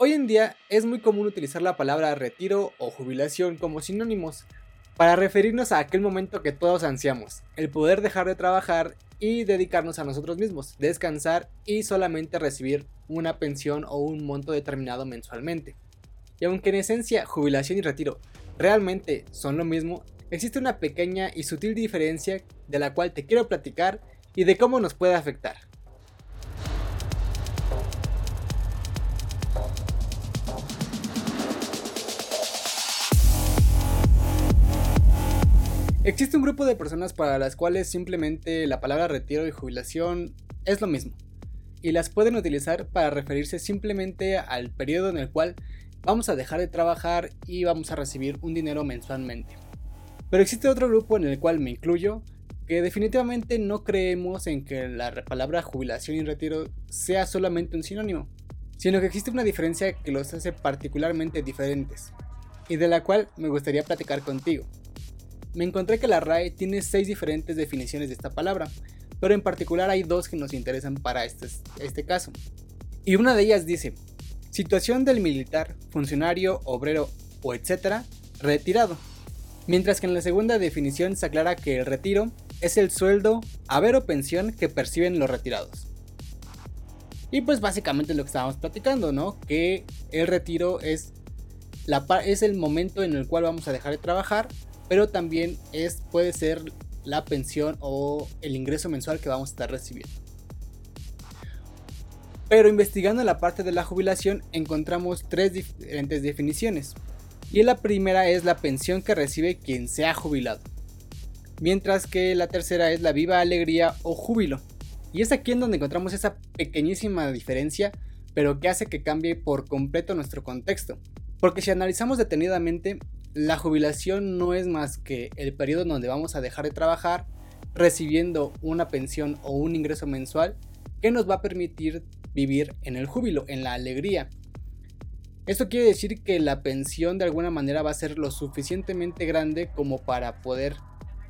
Hoy en día es muy común utilizar la palabra retiro o jubilación como sinónimos para referirnos a aquel momento que todos ansiamos, el poder dejar de trabajar y dedicarnos a nosotros mismos, descansar y solamente recibir una pensión o un monto determinado mensualmente. Y aunque en esencia jubilación y retiro realmente son lo mismo, existe una pequeña y sutil diferencia de la cual te quiero platicar y de cómo nos puede afectar. Existe un grupo de personas para las cuales simplemente la palabra retiro y jubilación es lo mismo, y las pueden utilizar para referirse simplemente al periodo en el cual vamos a dejar de trabajar y vamos a recibir un dinero mensualmente. Pero existe otro grupo en el cual me incluyo, que definitivamente no creemos en que la palabra jubilación y retiro sea solamente un sinónimo, sino que existe una diferencia que los hace particularmente diferentes, y de la cual me gustaría platicar contigo me encontré que la RAE tiene seis diferentes definiciones de esta palabra, pero en particular hay dos que nos interesan para este, este caso. Y una de ellas dice, situación del militar, funcionario, obrero o etcétera, retirado. Mientras que en la segunda definición se aclara que el retiro es el sueldo, haber o pensión que perciben los retirados. Y pues básicamente lo que estábamos platicando, ¿no? Que el retiro es, la, es el momento en el cual vamos a dejar de trabajar pero también es, puede ser la pensión o el ingreso mensual que vamos a estar recibiendo. Pero investigando la parte de la jubilación encontramos tres diferentes definiciones. Y la primera es la pensión que recibe quien se ha jubilado. Mientras que la tercera es la viva alegría o júbilo. Y es aquí en donde encontramos esa pequeñísima diferencia, pero que hace que cambie por completo nuestro contexto. Porque si analizamos detenidamente, la jubilación no es más que el periodo donde vamos a dejar de trabajar recibiendo una pensión o un ingreso mensual que nos va a permitir vivir en el júbilo, en la alegría. Esto quiere decir que la pensión de alguna manera va a ser lo suficientemente grande como para poder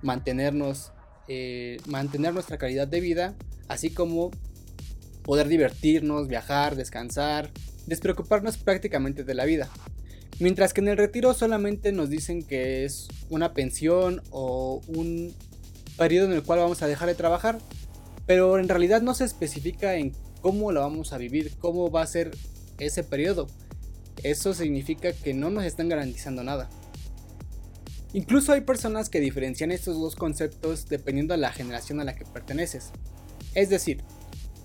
mantenernos, eh, mantener nuestra calidad de vida, así como poder divertirnos, viajar, descansar, despreocuparnos prácticamente de la vida. Mientras que en el retiro solamente nos dicen que es una pensión o un periodo en el cual vamos a dejar de trabajar, pero en realidad no se especifica en cómo lo vamos a vivir, cómo va a ser ese periodo. Eso significa que no nos están garantizando nada. Incluso hay personas que diferencian estos dos conceptos dependiendo de la generación a la que perteneces. Es decir,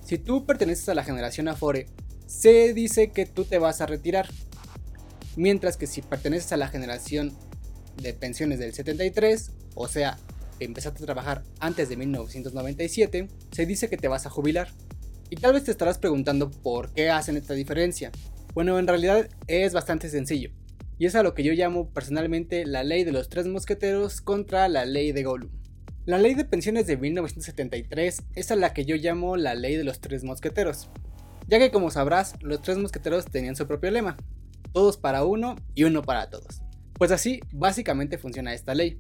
si tú perteneces a la generación Afore, se dice que tú te vas a retirar, Mientras que si perteneces a la generación de pensiones del 73, o sea, empezaste a trabajar antes de 1997, se dice que te vas a jubilar. Y tal vez te estarás preguntando por qué hacen esta diferencia. Bueno, en realidad es bastante sencillo. Y es a lo que yo llamo personalmente la ley de los tres mosqueteros contra la ley de Gollum. La ley de pensiones de 1973 es a la que yo llamo la ley de los tres mosqueteros, ya que como sabrás, los tres mosqueteros tenían su propio lema, todos para uno y uno para todos. Pues así básicamente funciona esta ley.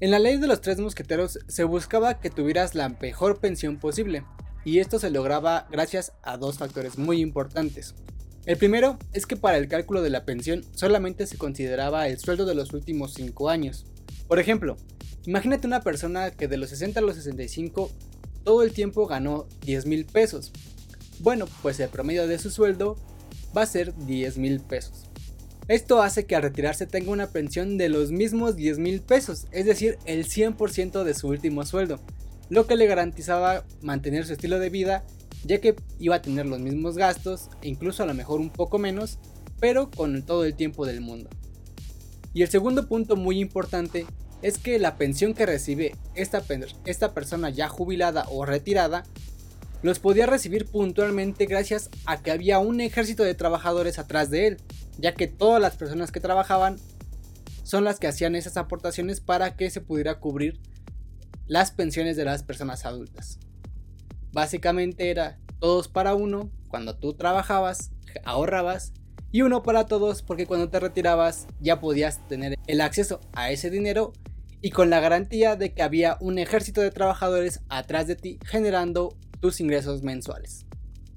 En la ley de los tres mosqueteros se buscaba que tuvieras la mejor pensión posible, y esto se lograba gracias a dos factores muy importantes. El primero es que para el cálculo de la pensión solamente se consideraba el sueldo de los últimos 5 años. Por ejemplo, imagínate una persona que de los 60 a los 65 todo el tiempo ganó 10 mil pesos. Bueno, pues el promedio de su sueldo va a ser 10 mil pesos. Esto hace que al retirarse tenga una pensión de los mismos 10 mil pesos, es decir, el 100% de su último sueldo, lo que le garantizaba mantener su estilo de vida, ya que iba a tener los mismos gastos, e incluso a lo mejor un poco menos, pero con todo el tiempo del mundo. Y el segundo punto muy importante es que la pensión que recibe esta, esta persona ya jubilada o retirada los podía recibir puntualmente gracias a que había un ejército de trabajadores atrás de él, ya que todas las personas que trabajaban son las que hacían esas aportaciones para que se pudiera cubrir las pensiones de las personas adultas. Básicamente era todos para uno, cuando tú trabajabas, ahorrabas, y uno para todos porque cuando te retirabas ya podías tener el acceso a ese dinero y con la garantía de que había un ejército de trabajadores atrás de ti generando tus ingresos mensuales.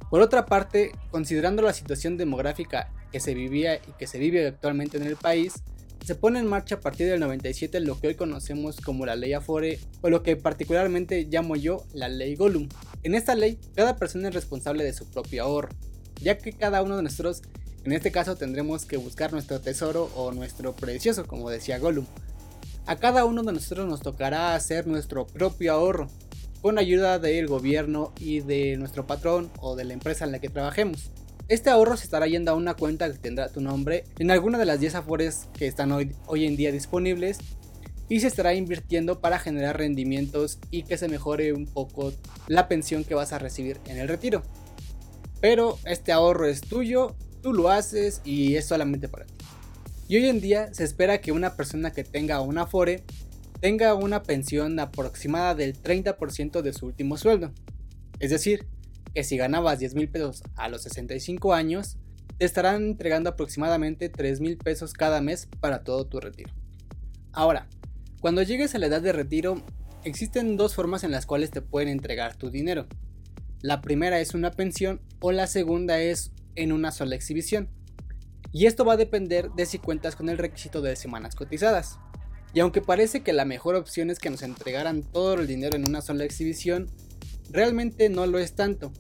Por otra parte, considerando la situación demográfica que se vivía y que se vive actualmente en el país, se pone en marcha a partir del 97 lo que hoy conocemos como la ley Afore o lo que particularmente llamo yo la ley Gollum. En esta ley, cada persona es responsable de su propio ahorro, ya que cada uno de nosotros, en este caso, tendremos que buscar nuestro tesoro o nuestro precioso, como decía Gollum. A cada uno de nosotros nos tocará hacer nuestro propio ahorro, con ayuda del gobierno y de nuestro patrón o de la empresa en la que trabajemos. Este ahorro se estará yendo a una cuenta que tendrá tu nombre en alguna de las 10 afores que están hoy, hoy en día disponibles y se estará invirtiendo para generar rendimientos y que se mejore un poco la pensión que vas a recibir en el retiro. Pero este ahorro es tuyo, tú lo haces y es solamente para ti. Y hoy en día se espera que una persona que tenga un afore tenga una pensión aproximada del 30% de su último sueldo. Es decir, que si ganabas 10 mil pesos a los 65 años, te estarán entregando aproximadamente 3 mil pesos cada mes para todo tu retiro. Ahora, cuando llegues a la edad de retiro, existen dos formas en las cuales te pueden entregar tu dinero. La primera es una pensión o la segunda es en una sola exhibición. Y esto va a depender de si cuentas con el requisito de semanas cotizadas. Y aunque parece que la mejor opción es que nos entregaran todo el dinero en una sola exhibición, realmente no lo es tanto,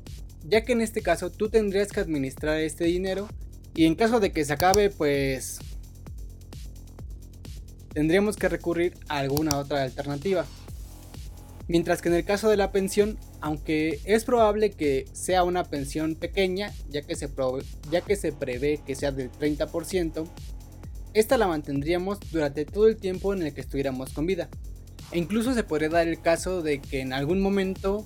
ya que en este caso tú tendrías que administrar este dinero y en caso de que se acabe pues tendríamos que recurrir a alguna otra alternativa. Mientras que en el caso de la pensión, aunque es probable que sea una pensión pequeña, ya que se, prevé que sea del 30%, esta la mantendríamos durante todo el tiempo en el que estuviéramos con vida. E incluso se podría dar el caso de que en algún momento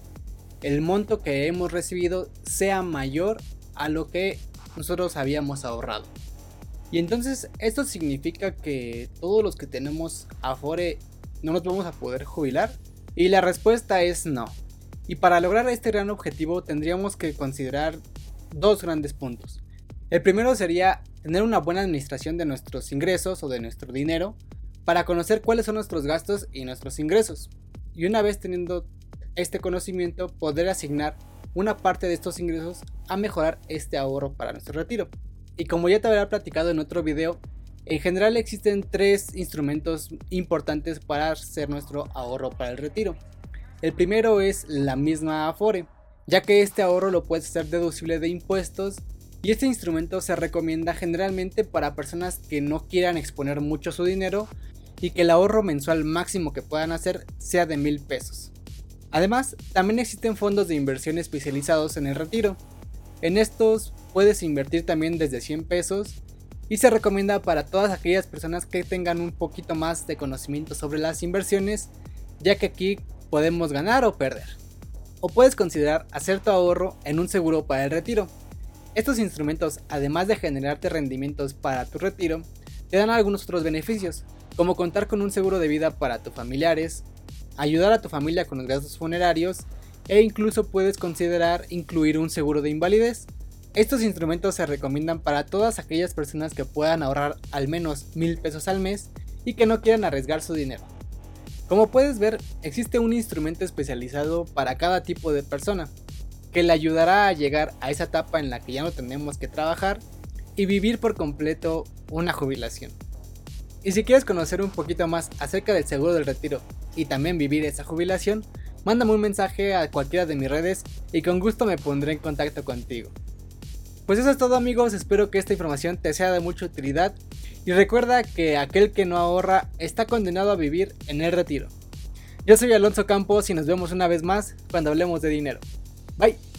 el monto que hemos recibido sea mayor a lo que nosotros habíamos ahorrado. Y entonces esto significa que todos los que tenemos Afore no nos vamos a poder jubilar. Y la respuesta es no. Y para lograr este gran objetivo tendríamos que considerar dos grandes puntos. El primero sería tener una buena administración de nuestros ingresos o de nuestro dinero para conocer cuáles son nuestros gastos y nuestros ingresos. Y una vez teniendo este conocimiento poder asignar una parte de estos ingresos a mejorar este ahorro para nuestro retiro. Y como ya te había platicado en otro video, en general existen tres instrumentos importantes para hacer nuestro ahorro para el retiro. El primero es la misma Afore, ya que este ahorro lo puedes hacer deducible de impuestos y este instrumento se recomienda generalmente para personas que no quieran exponer mucho su dinero y que el ahorro mensual máximo que puedan hacer sea de mil pesos. Además, también existen fondos de inversión especializados en el retiro. En estos puedes invertir también desde 100 pesos y se recomienda para todas aquellas personas que tengan un poquito más de conocimiento sobre las inversiones, ya que aquí podemos ganar o perder. O puedes considerar hacer tu ahorro en un seguro para el retiro. Estos instrumentos, además de generarte rendimientos para tu retiro, te dan algunos otros beneficios, como contar con un seguro de vida para tus familiares, ayudar a tu familia con los gastos funerarios e incluso puedes considerar incluir un seguro de invalidez. Estos instrumentos se recomiendan para todas aquellas personas que puedan ahorrar al menos mil pesos al mes y que no quieran arriesgar su dinero. Como puedes ver, existe un instrumento especializado para cada tipo de persona, que le ayudará a llegar a esa etapa en la que ya no tenemos que trabajar y vivir por completo una jubilación. Y si quieres conocer un poquito más acerca del seguro del retiro y también vivir esa jubilación, mándame un mensaje a cualquiera de mis redes y con gusto me pondré en contacto contigo. Pues eso es todo amigos, espero que esta información te sea de mucha utilidad y recuerda que aquel que no ahorra está condenado a vivir en el retiro. Yo soy Alonso Campos y nos vemos una vez más cuando hablemos de dinero. バイ。